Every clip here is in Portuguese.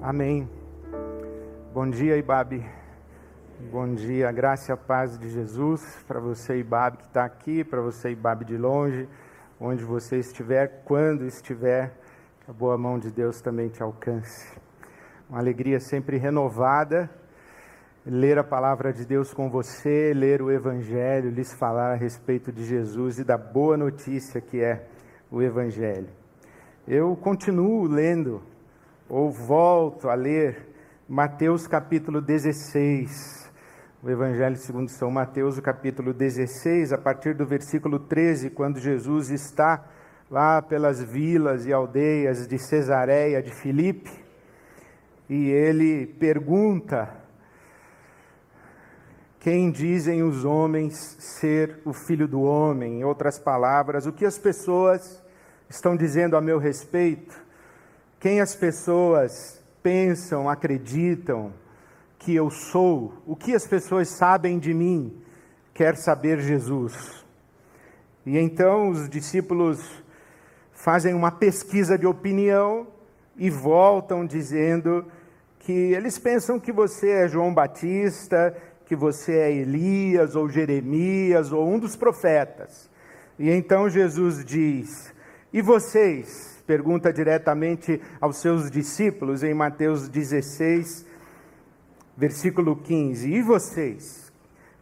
Amém. Bom dia, Ibabe. Bom dia, graça e paz de Jesus para você, Ibabe, que está aqui, para você, Ibabe, de longe, onde você estiver, quando estiver, que a boa mão de Deus também te alcance. Uma alegria sempre renovada ler a palavra de Deus com você, ler o Evangelho, lhes falar a respeito de Jesus e da boa notícia que é o Evangelho. Eu continuo lendo, ou volto a ler, Mateus capítulo 16, o Evangelho segundo São Mateus, o capítulo 16, a partir do versículo 13, quando Jesus está lá pelas vilas e aldeias de Cesareia de Filipe, e ele pergunta quem dizem os homens ser o filho do homem? Em outras palavras, o que as pessoas estão dizendo a meu respeito? Quem as pessoas pensam, acreditam que eu sou? O que as pessoas sabem de mim? Quer saber Jesus. E então os discípulos fazem uma pesquisa de opinião e voltam dizendo que eles pensam que você é João Batista, que você é Elias ou Jeremias ou um dos profetas. E então Jesus diz: E vocês? Pergunta diretamente aos seus discípulos em Mateus 16, versículo 15: E vocês?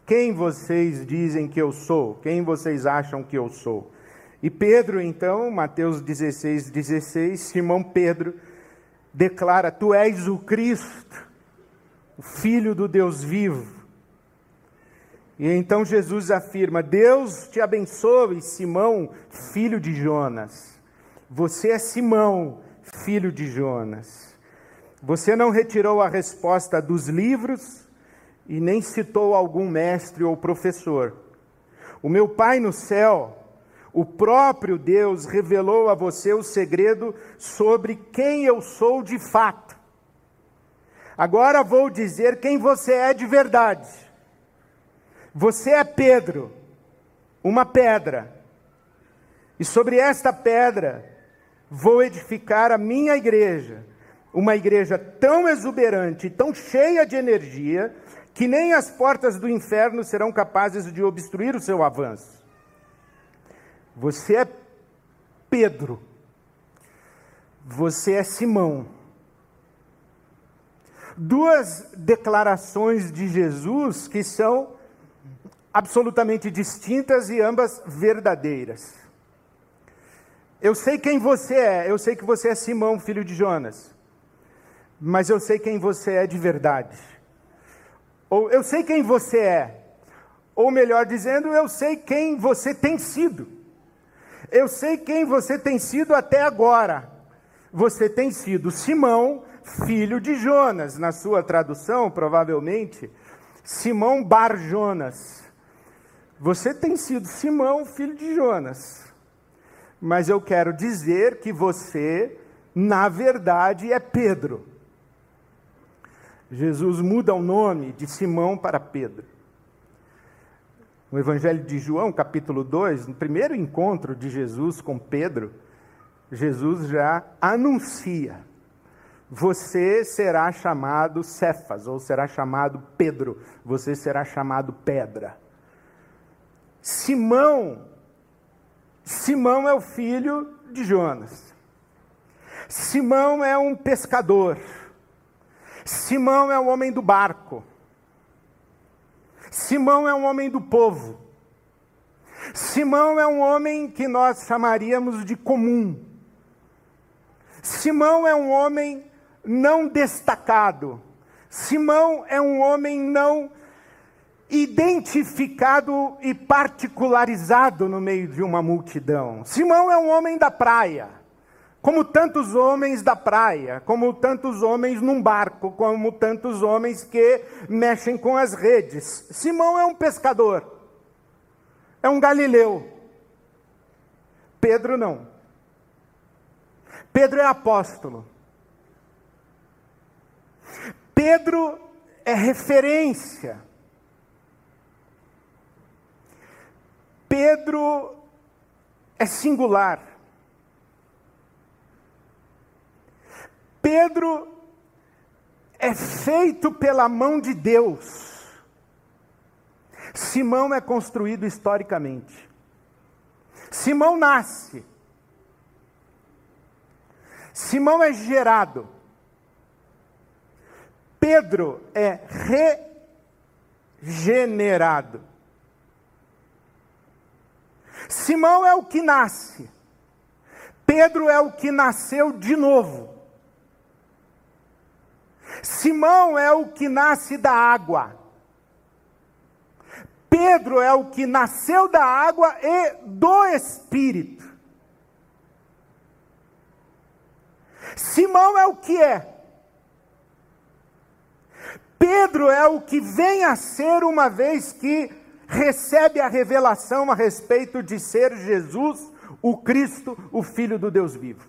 Quem vocês dizem que eu sou? Quem vocês acham que eu sou? E Pedro, então, Mateus 16, 16, Simão Pedro declara: Tu és o Cristo, o Filho do Deus vivo. E então Jesus afirma: Deus te abençoe, Simão, filho de Jonas. Você é Simão, filho de Jonas. Você não retirou a resposta dos livros e nem citou algum mestre ou professor. O meu Pai no céu, o próprio Deus, revelou a você o segredo sobre quem eu sou de fato. Agora vou dizer quem você é de verdade. Você é Pedro, uma pedra, e sobre esta pedra vou edificar a minha igreja, uma igreja tão exuberante, tão cheia de energia, que nem as portas do inferno serão capazes de obstruir o seu avanço. Você é Pedro, você é Simão. Duas declarações de Jesus que são absolutamente distintas e ambas verdadeiras. Eu sei quem você é, eu sei que você é Simão, filho de Jonas, mas eu sei quem você é de verdade. Ou eu sei quem você é, ou melhor dizendo, eu sei quem você tem sido. Eu sei quem você tem sido até agora. Você tem sido Simão, filho de Jonas, na sua tradução, provavelmente, Simão Bar Jonas. Você tem sido Simão, filho de Jonas. Mas eu quero dizer que você, na verdade, é Pedro. Jesus muda o nome de Simão para Pedro. No Evangelho de João, capítulo 2, no primeiro encontro de Jesus com Pedro, Jesus já anuncia: você será chamado Cefas, ou será chamado Pedro, você será chamado Pedra. Simão, Simão é o filho de Jonas. Simão é um pescador. Simão é o homem do barco. Simão é um homem do povo. Simão é um homem que nós chamaríamos de comum. Simão é um homem não destacado. Simão é um homem não identificado e particularizado no meio de uma multidão. Simão é um homem da praia, como tantos homens da praia, como tantos homens num barco, como tantos homens que mexem com as redes. Simão é um pescador, é um galileu. Pedro não. Pedro é apóstolo. Pedro é referência Pedro é singular. Pedro é feito pela mão de Deus. Simão é construído historicamente. Simão nasce. Simão é gerado. Pedro é regenerado. Simão é o que nasce. Pedro é o que nasceu de novo. Simão é o que nasce da água. Pedro é o que nasceu da água e do Espírito. Simão é o que é. Pedro é o que vem a ser uma vez que recebe a revelação a respeito de ser Jesus, o Cristo, o Filho do Deus vivo.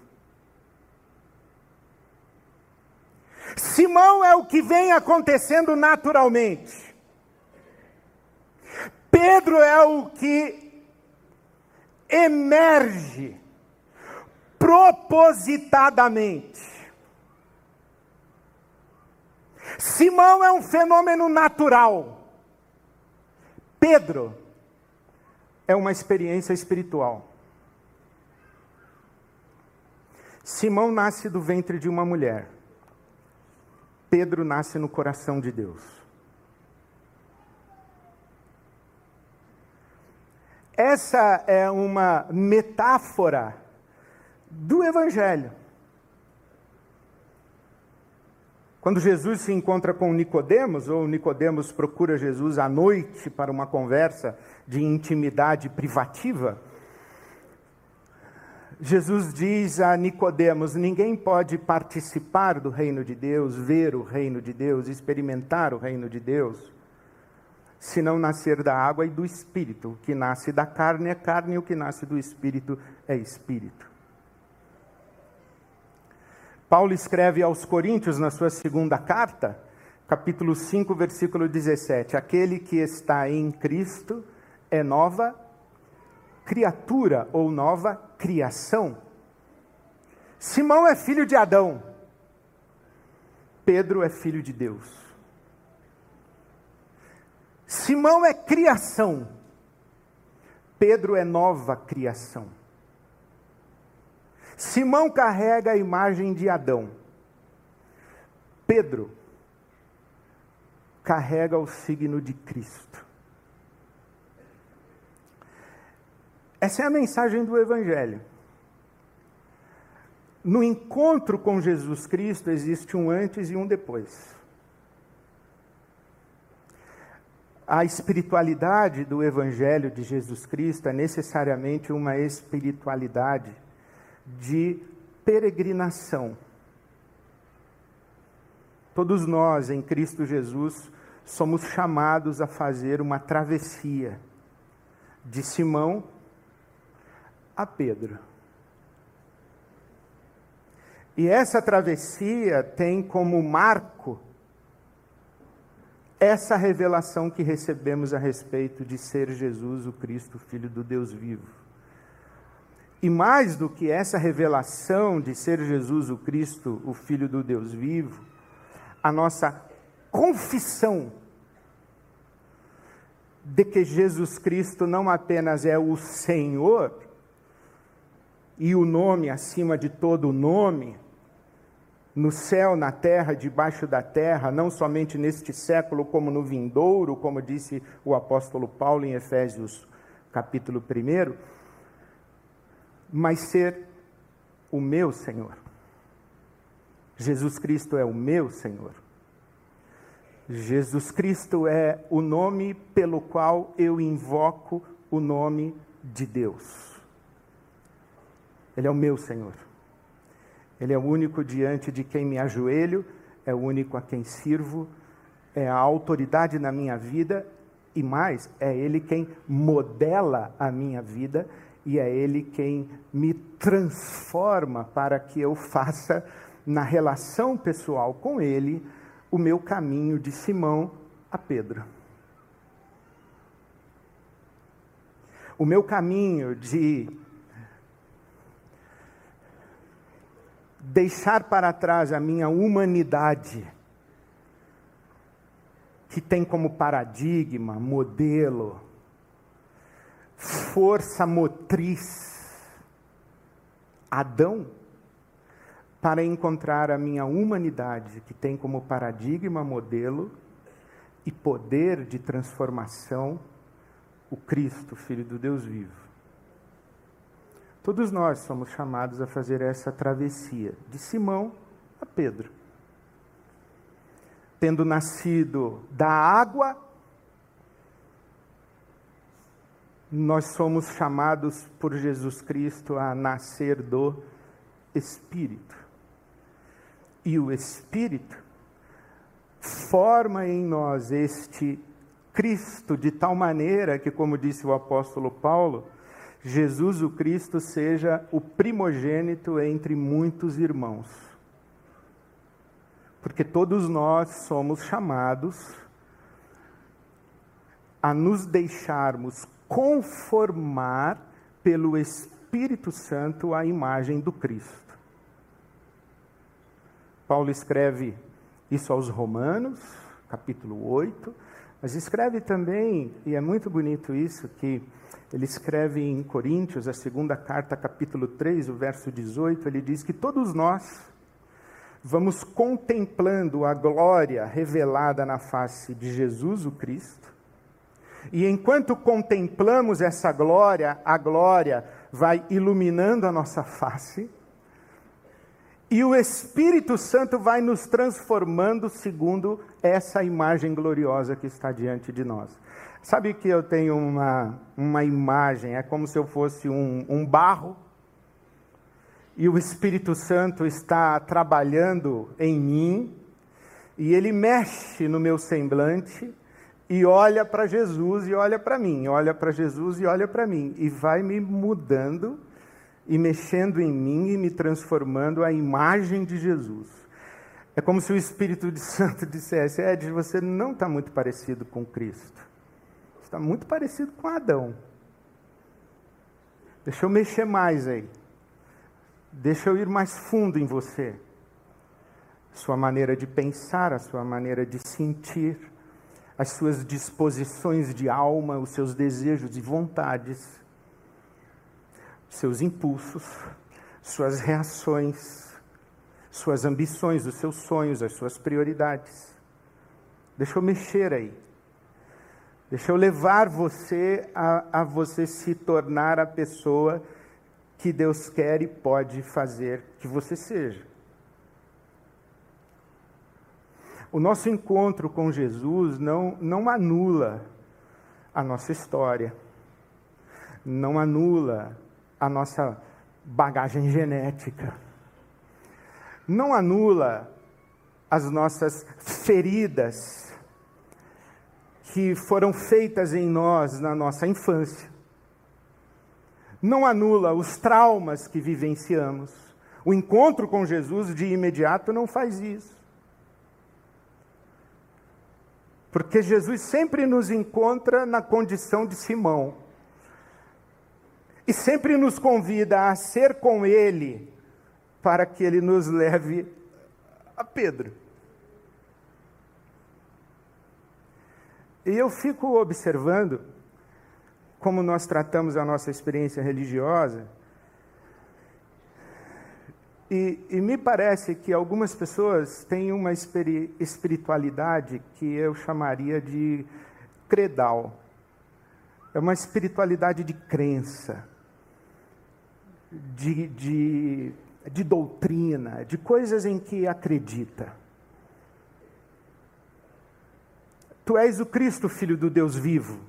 Simão é o que vem acontecendo naturalmente. Pedro é o que emerge propositadamente. Simão é um fenômeno natural. Pedro é uma experiência espiritual. Simão nasce do ventre de uma mulher. Pedro nasce no coração de Deus. Essa é uma metáfora do Evangelho. Quando Jesus se encontra com Nicodemos, ou Nicodemos procura Jesus à noite para uma conversa de intimidade privativa, Jesus diz a Nicodemos: ninguém pode participar do reino de Deus, ver o reino de Deus, experimentar o reino de Deus, se não nascer da água e do espírito. O que nasce da carne é carne, e o que nasce do espírito é espírito. Paulo escreve aos Coríntios na sua segunda carta, capítulo 5, versículo 17: Aquele que está em Cristo é nova criatura ou nova criação. Simão é filho de Adão, Pedro é filho de Deus. Simão é criação, Pedro é nova criação. Simão carrega a imagem de Adão, Pedro carrega o signo de Cristo. Essa é a mensagem do Evangelho. No encontro com Jesus Cristo existe um antes e um depois. A espiritualidade do Evangelho de Jesus Cristo é necessariamente uma espiritualidade de peregrinação. Todos nós, em Cristo Jesus, somos chamados a fazer uma travessia de Simão a Pedro. E essa travessia tem como marco essa revelação que recebemos a respeito de ser Jesus o Cristo, Filho do Deus vivo. E mais do que essa revelação de ser Jesus o Cristo, o Filho do Deus vivo, a nossa confissão de que Jesus Cristo não apenas é o Senhor, e o nome acima de todo nome, no céu, na terra, debaixo da terra, não somente neste século, como no vindouro, como disse o apóstolo Paulo em Efésios capítulo 1, mas ser o meu Senhor. Jesus Cristo é o meu Senhor. Jesus Cristo é o nome pelo qual eu invoco o nome de Deus. Ele é o meu Senhor. Ele é o único diante de quem me ajoelho, é o único a quem sirvo, é a autoridade na minha vida e mais, é Ele quem modela a minha vida e é Ele quem me transforma para que eu faça na relação pessoal com Ele o meu caminho de Simão a Pedro. O meu caminho de deixar para trás a minha humanidade que tem como paradigma, modelo, força motriz Adão para encontrar a minha humanidade, que tem como paradigma, modelo e poder de transformação o Cristo, Filho do Deus vivo. Todos nós somos chamados a fazer essa travessia, de Simão a Pedro. Tendo nascido da água, nós somos chamados por Jesus Cristo a nascer do Espírito. E o Espírito forma em nós este Cristo de tal maneira que, como disse o apóstolo Paulo, Jesus o Cristo seja o primogênito entre muitos irmãos. Porque todos nós somos chamados a nos deixarmos conformar pelo Espírito Santo à imagem do Cristo. Paulo escreve isso aos Romanos, capítulo 8, mas escreve também, e é muito bonito isso, que ele escreve em Coríntios, a segunda carta, capítulo 3, o verso 18, ele diz que todos nós vamos contemplando a glória revelada na face de Jesus o Cristo, e enquanto contemplamos essa glória, a glória vai iluminando a nossa face, e o Espírito Santo vai nos transformando segundo essa imagem gloriosa que está diante de nós. Sabe que eu tenho uma, uma imagem, é como se eu fosse um, um barro, e o Espírito Santo está trabalhando em mim, e ele mexe no meu semblante, e olha para Jesus e olha para mim, olha para Jesus e olha para mim, e vai me mudando e mexendo em mim e me transformando a imagem de Jesus. É como se o Espírito Santo dissesse: Ed, você não está muito parecido com Cristo, está muito parecido com Adão. Deixa eu mexer mais aí, deixa eu ir mais fundo em você. Sua maneira de pensar, a sua maneira de sentir as suas disposições de alma, os seus desejos e vontades, seus impulsos, suas reações, suas ambições, os seus sonhos, as suas prioridades. Deixa eu mexer aí. Deixa eu levar você a, a você se tornar a pessoa que Deus quer e pode fazer que você seja. O nosso encontro com Jesus não, não anula a nossa história, não anula a nossa bagagem genética, não anula as nossas feridas que foram feitas em nós na nossa infância, não anula os traumas que vivenciamos. O encontro com Jesus de imediato não faz isso. Porque Jesus sempre nos encontra na condição de Simão. E sempre nos convida a ser com Ele, para que Ele nos leve a Pedro. E eu fico observando como nós tratamos a nossa experiência religiosa e, e, me parece que algumas pessoas têm uma espiritualidade que eu chamaria de credal. É uma espiritualidade de crença, de, de, de doutrina, de coisas em que acredita. Tu és o Cristo, filho do Deus vivo.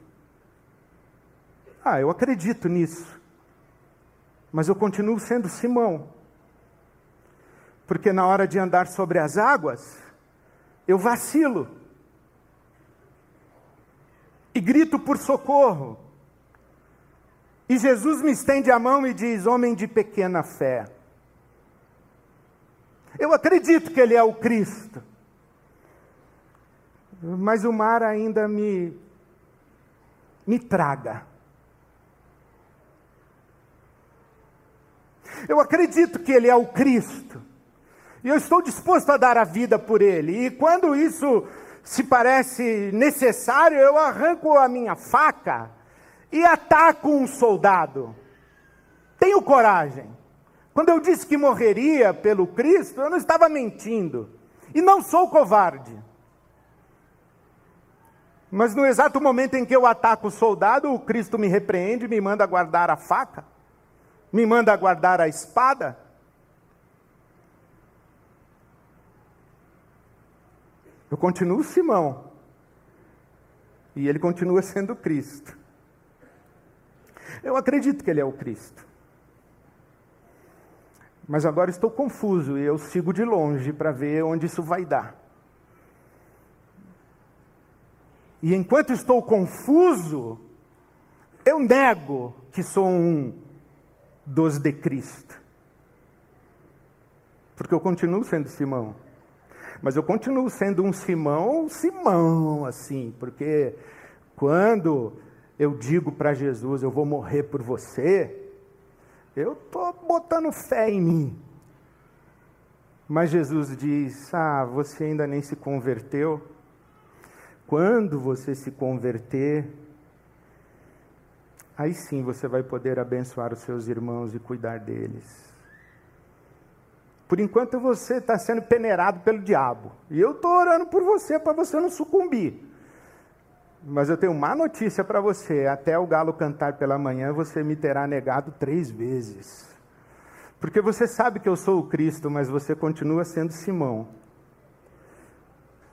Ah, eu acredito nisso. Mas eu continuo sendo Simão porque na hora de andar sobre as águas, eu vacilo e grito por socorro. E Jesus me estende a mão e diz: Homem de pequena fé. Eu acredito que Ele é o Cristo, mas o mar ainda me, me traga. Eu acredito que Ele é o Cristo, e eu estou disposto a dar a vida por ele. E quando isso se parece necessário, eu arranco a minha faca e ataco um soldado. Tenho coragem. Quando eu disse que morreria pelo Cristo, eu não estava mentindo. E não sou covarde. Mas no exato momento em que eu ataco o soldado, o Cristo me repreende, me manda guardar a faca, me manda guardar a espada. Eu continuo Simão. E ele continua sendo Cristo. Eu acredito que ele é o Cristo. Mas agora estou confuso e eu sigo de longe para ver onde isso vai dar. E enquanto estou confuso, eu nego que sou um dos de Cristo. Porque eu continuo sendo Simão. Mas eu continuo sendo um Simão, Simão, assim, porque quando eu digo para Jesus, eu vou morrer por você, eu estou botando fé em mim. Mas Jesus diz: Ah, você ainda nem se converteu. Quando você se converter, aí sim você vai poder abençoar os seus irmãos e cuidar deles. Por enquanto você está sendo peneirado pelo diabo. E eu estou orando por você para você não sucumbir. Mas eu tenho má notícia para você: até o galo cantar pela manhã, você me terá negado três vezes. Porque você sabe que eu sou o Cristo, mas você continua sendo Simão.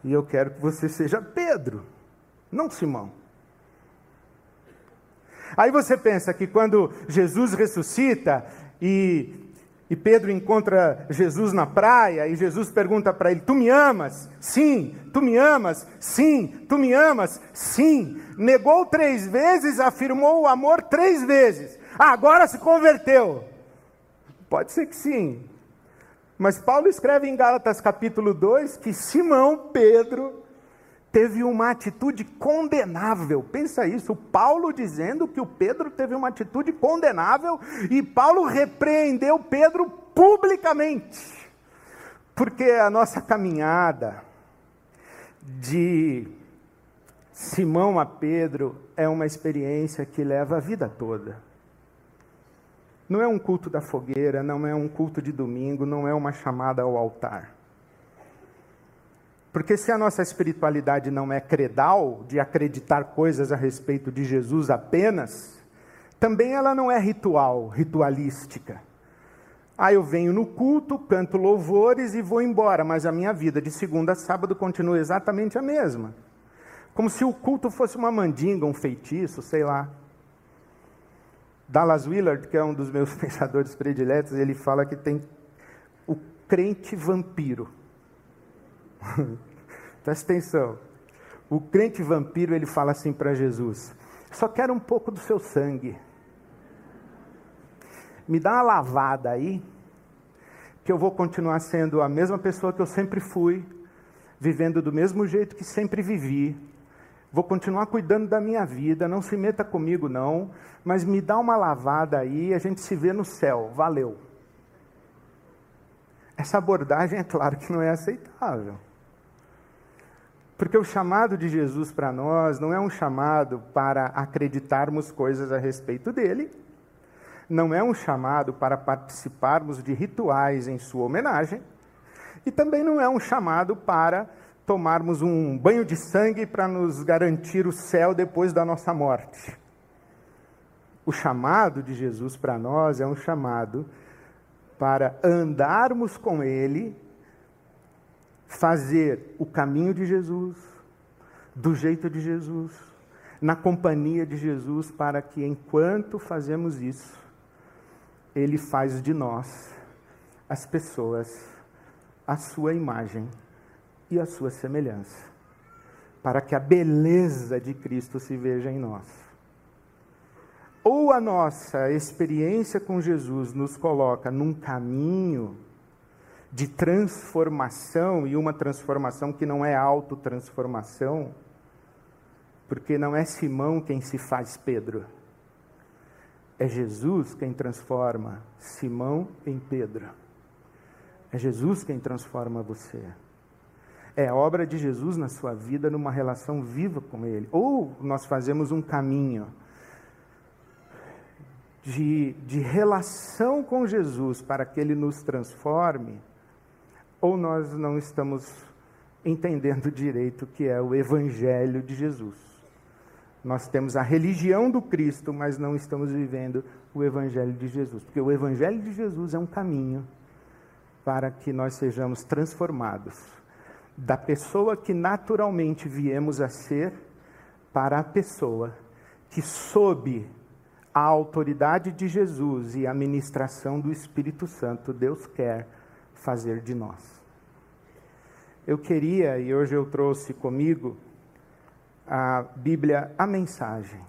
E eu quero que você seja Pedro, não Simão. Aí você pensa que quando Jesus ressuscita e e Pedro encontra Jesus na praia e Jesus pergunta para ele: Tu me amas? Sim. Tu me amas? Sim. Tu me amas? Sim. Negou três vezes, afirmou o amor três vezes. Ah, agora se converteu. Pode ser que sim. Mas Paulo escreve em Gálatas capítulo 2 que Simão Pedro teve uma atitude condenável. Pensa isso, Paulo dizendo que o Pedro teve uma atitude condenável e Paulo repreendeu Pedro publicamente. Porque a nossa caminhada de Simão a Pedro é uma experiência que leva a vida toda. Não é um culto da fogueira, não é um culto de domingo, não é uma chamada ao altar. Porque se a nossa espiritualidade não é credal, de acreditar coisas a respeito de Jesus apenas, também ela não é ritual, ritualística. Ah, eu venho no culto, canto louvores e vou embora, mas a minha vida de segunda a sábado continua exatamente a mesma. Como se o culto fosse uma mandinga, um feitiço, sei lá. Dallas Willard, que é um dos meus pensadores prediletos, ele fala que tem o crente vampiro. Presta atenção. O crente vampiro, ele fala assim para Jesus: Só quero um pouco do seu sangue. Me dá uma lavada aí, que eu vou continuar sendo a mesma pessoa que eu sempre fui, vivendo do mesmo jeito que sempre vivi. Vou continuar cuidando da minha vida, não se meta comigo não, mas me dá uma lavada aí, a gente se vê no céu. Valeu. Essa abordagem é claro que não é aceitável. Porque o chamado de Jesus para nós não é um chamado para acreditarmos coisas a respeito dele, não é um chamado para participarmos de rituais em sua homenagem, e também não é um chamado para tomarmos um banho de sangue para nos garantir o céu depois da nossa morte. O chamado de Jesus para nós é um chamado para andarmos com Ele fazer o caminho de Jesus, do jeito de Jesus, na companhia de Jesus, para que enquanto fazemos isso, Ele faz de nós, as pessoas, a sua imagem e a sua semelhança, para que a beleza de Cristo se veja em nós. Ou a nossa experiência com Jesus nos coloca num caminho de transformação, e uma transformação que não é autotransformação, porque não é Simão quem se faz Pedro, é Jesus quem transforma Simão em Pedro. É Jesus quem transforma você. É a obra de Jesus na sua vida, numa relação viva com Ele. Ou nós fazemos um caminho de, de relação com Jesus para que Ele nos transforme, ou nós não estamos entendendo direito o que é o Evangelho de Jesus. Nós temos a religião do Cristo, mas não estamos vivendo o Evangelho de Jesus. Porque o Evangelho de Jesus é um caminho para que nós sejamos transformados da pessoa que naturalmente viemos a ser para a pessoa que, sob a autoridade de Jesus e a ministração do Espírito Santo, Deus quer fazer de nós. Eu queria, e hoje eu trouxe comigo, a Bíblia, a mensagem.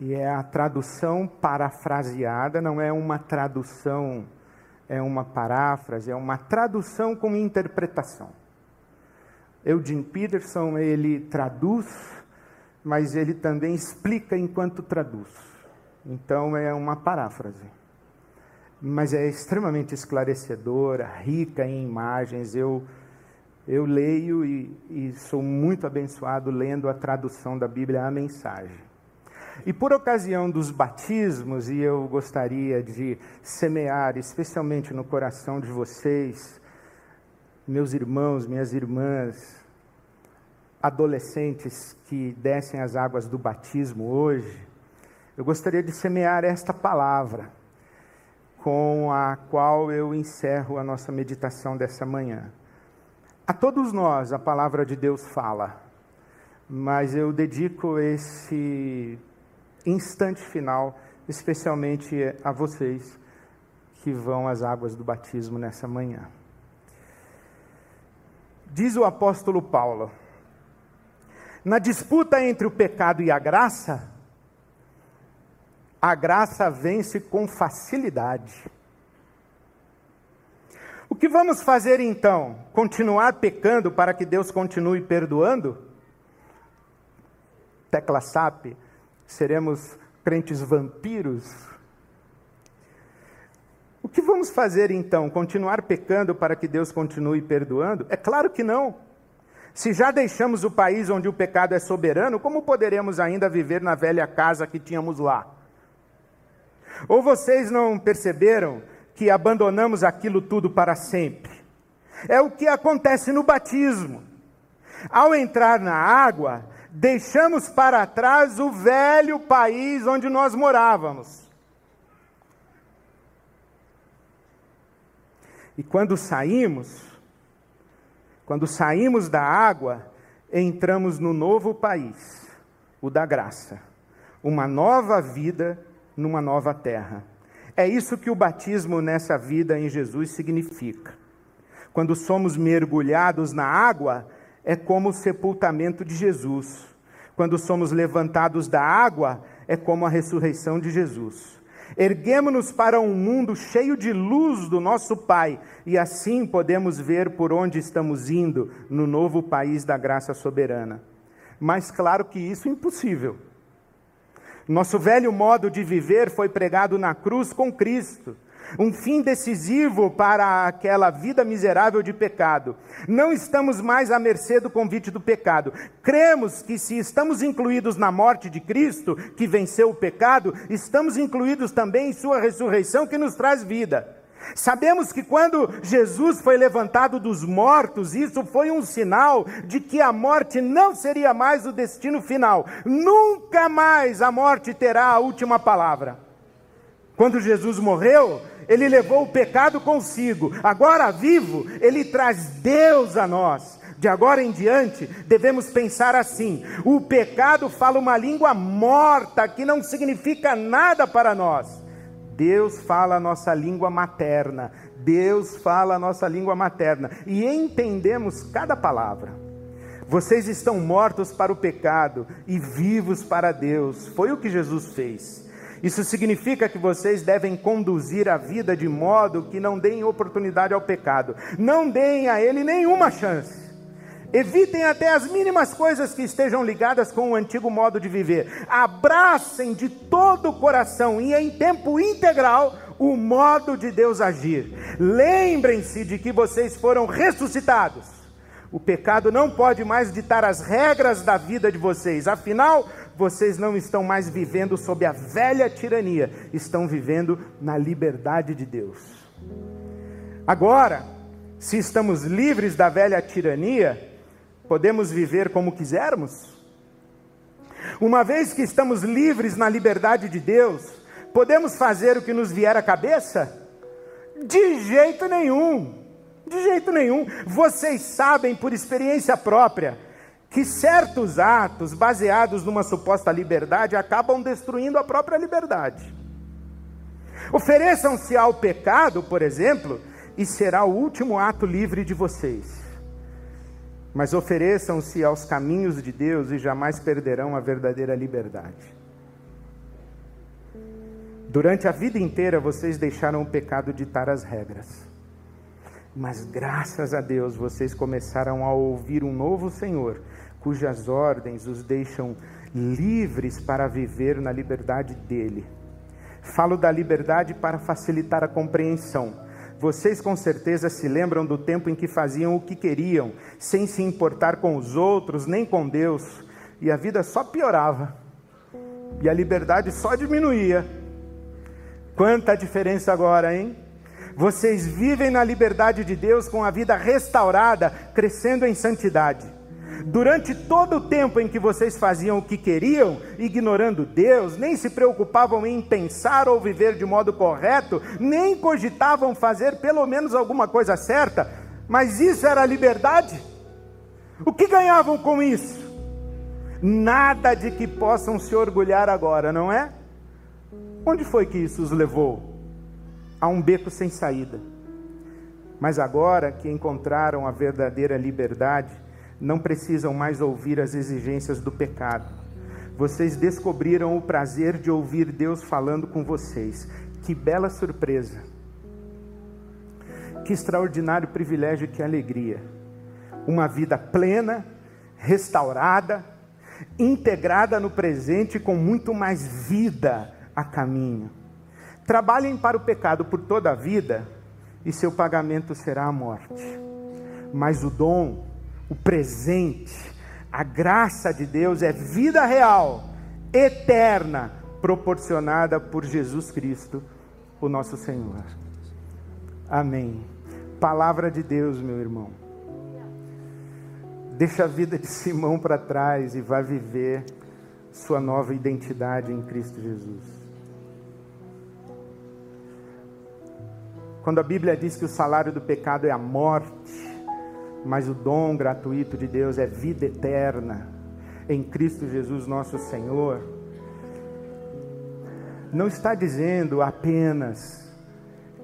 E é a tradução parafraseada, não é uma tradução é uma paráfrase, é uma tradução com interpretação. Eugene Peterson, ele traduz, mas ele também explica enquanto traduz. Então é uma paráfrase. Mas é extremamente esclarecedora, rica em imagens. Eu, eu leio e, e sou muito abençoado lendo a tradução da Bíblia, a mensagem. E por ocasião dos batismos, e eu gostaria de semear, especialmente no coração de vocês, meus irmãos, minhas irmãs, adolescentes que descem as águas do batismo hoje, eu gostaria de semear esta palavra, com a qual eu encerro a nossa meditação dessa manhã. A todos nós a palavra de Deus fala, mas eu dedico esse instante final, especialmente a vocês que vão às águas do batismo nessa manhã. Diz o apóstolo Paulo: na disputa entre o pecado e a graça, a graça vence com facilidade. O que vamos fazer então? Continuar pecando para que Deus continue perdoando? Tecla SAP Seremos crentes vampiros? O que vamos fazer então? Continuar pecando para que Deus continue perdoando? É claro que não. Se já deixamos o país onde o pecado é soberano, como poderemos ainda viver na velha casa que tínhamos lá? Ou vocês não perceberam que abandonamos aquilo tudo para sempre? É o que acontece no batismo. Ao entrar na água, deixamos para trás o velho país onde nós morávamos. E quando saímos, quando saímos da água, entramos no novo país, o da graça, uma nova vida numa nova terra. É isso que o batismo nessa vida em Jesus significa. Quando somos mergulhados na água, é como o sepultamento de Jesus. Quando somos levantados da água, é como a ressurreição de Jesus. Erguemos-nos para um mundo cheio de luz do nosso Pai, e assim podemos ver por onde estamos indo no novo país da graça soberana. Mas claro que isso é impossível. Nosso velho modo de viver foi pregado na cruz com Cristo um fim decisivo para aquela vida miserável de pecado. Não estamos mais à mercê do convite do pecado. Cremos que se estamos incluídos na morte de Cristo, que venceu o pecado, estamos incluídos também em sua ressurreição que nos traz vida. Sabemos que quando Jesus foi levantado dos mortos, isso foi um sinal de que a morte não seria mais o destino final. Nunca mais a morte terá a última palavra. Quando Jesus morreu, ele levou o pecado consigo. Agora vivo, ele traz Deus a nós. De agora em diante, devemos pensar assim: o pecado fala uma língua morta que não significa nada para nós. Deus fala a nossa língua materna. Deus fala a nossa língua materna e entendemos cada palavra. Vocês estão mortos para o pecado e vivos para Deus. Foi o que Jesus fez. Isso significa que vocês devem conduzir a vida de modo que não deem oportunidade ao pecado, não deem a ele nenhuma chance. Evitem até as mínimas coisas que estejam ligadas com o antigo modo de viver. Abracem de todo o coração e em tempo integral o modo de Deus agir. Lembrem-se de que vocês foram ressuscitados. O pecado não pode mais ditar as regras da vida de vocês, afinal, vocês não estão mais vivendo sob a velha tirania, estão vivendo na liberdade de Deus. Agora, se estamos livres da velha tirania, podemos viver como quisermos? Uma vez que estamos livres na liberdade de Deus, podemos fazer o que nos vier à cabeça? De jeito nenhum, de jeito nenhum. Vocês sabem por experiência própria que certos atos baseados numa suposta liberdade acabam destruindo a própria liberdade. Ofereçam-se ao pecado, por exemplo, e será o último ato livre de vocês. Mas ofereçam-se aos caminhos de Deus e jamais perderão a verdadeira liberdade. Durante a vida inteira vocês deixaram o pecado ditar as regras. Mas graças a Deus vocês começaram a ouvir um novo Senhor cujas ordens os deixam livres para viver na liberdade dele. Falo da liberdade para facilitar a compreensão. Vocês com certeza se lembram do tempo em que faziam o que queriam, sem se importar com os outros, nem com Deus, e a vida só piorava, e a liberdade só diminuía. Quanta diferença agora, hein? Vocês vivem na liberdade de Deus com a vida restaurada, crescendo em santidade. Durante todo o tempo em que vocês faziam o que queriam, ignorando Deus, nem se preocupavam em pensar ou viver de modo correto, nem cogitavam fazer pelo menos alguma coisa certa, mas isso era liberdade? O que ganhavam com isso? Nada de que possam se orgulhar agora, não é? Onde foi que isso os levou? A um beco sem saída. Mas agora que encontraram a verdadeira liberdade, não precisam mais ouvir as exigências do pecado. Vocês descobriram o prazer de ouvir Deus falando com vocês. Que bela surpresa! Que extraordinário privilégio e que alegria! Uma vida plena, restaurada, integrada no presente com muito mais vida a caminho. Trabalhem para o pecado por toda a vida e seu pagamento será a morte. Mas o dom o presente, a graça de Deus é vida real, eterna, proporcionada por Jesus Cristo, o nosso Senhor. Amém. Palavra de Deus, meu irmão. Deixa a vida de Simão para trás e vá viver sua nova identidade em Cristo Jesus. Quando a Bíblia diz que o salário do pecado é a morte, mas o dom gratuito de Deus é vida eterna em Cristo Jesus, nosso Senhor. Não está dizendo apenas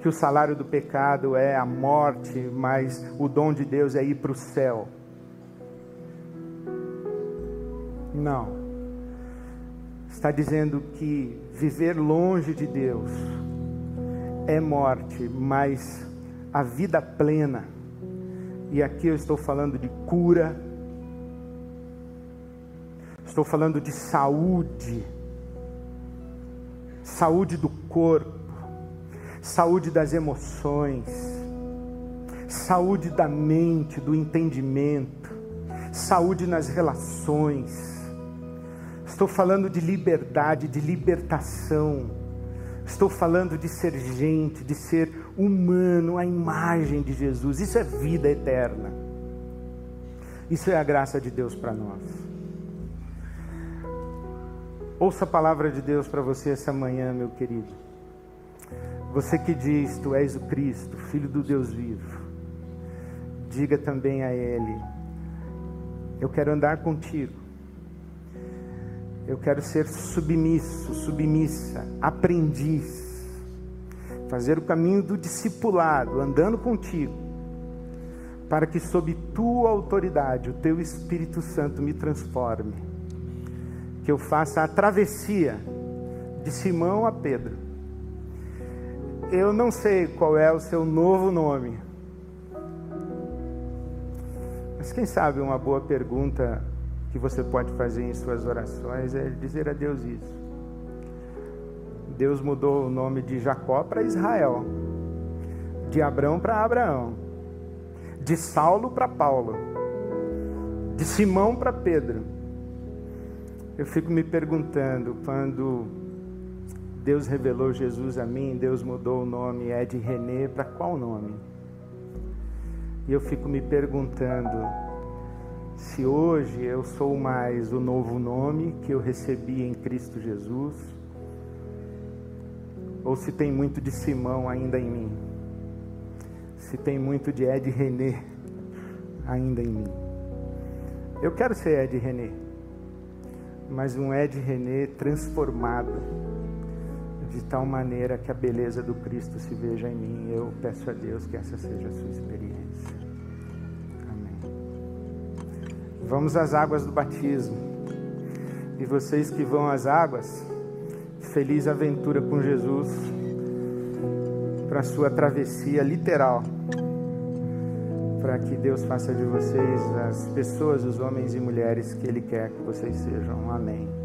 que o salário do pecado é a morte, mas o dom de Deus é ir para o céu. Não. Está dizendo que viver longe de Deus é morte, mas a vida plena e aqui eu estou falando de cura, estou falando de saúde, saúde do corpo, saúde das emoções, saúde da mente, do entendimento, saúde nas relações. Estou falando de liberdade, de libertação. Estou falando de ser gente, de ser humano, a imagem de Jesus. Isso é vida eterna. Isso é a graça de Deus para nós. Ouça a palavra de Deus para você essa manhã, meu querido. Você que diz, Tu és o Cristo, Filho do Deus vivo. Diga também a Ele: Eu quero andar contigo. Eu quero ser submisso, submissa, aprendiz fazer o caminho do discipulado, andando contigo, para que sob tua autoridade o teu Espírito Santo me transforme, que eu faça a travessia de Simão a Pedro. Eu não sei qual é o seu novo nome, mas quem sabe uma boa pergunta que você pode fazer em suas orações é dizer a Deus isso. Deus mudou o nome de Jacó para Israel, de Abrão para Abraão, de Saulo para Paulo, de Simão para Pedro. Eu fico me perguntando, quando Deus revelou Jesus a mim, Deus mudou o nome Ed René para qual nome? E eu fico me perguntando se hoje eu sou mais o novo nome que eu recebi em Cristo Jesus, ou se tem muito de Simão ainda em mim, se tem muito de Ed René ainda em mim. Eu quero ser Ed René, mas um Ed René transformado de tal maneira que a beleza do Cristo se veja em mim. Eu peço a Deus que essa seja a sua experiência. Amém. Vamos às águas do batismo. E vocês que vão às águas, feliz aventura com Jesus para sua travessia literal. Para que Deus faça de vocês as pessoas, os homens e mulheres que Ele quer que vocês sejam. Amém.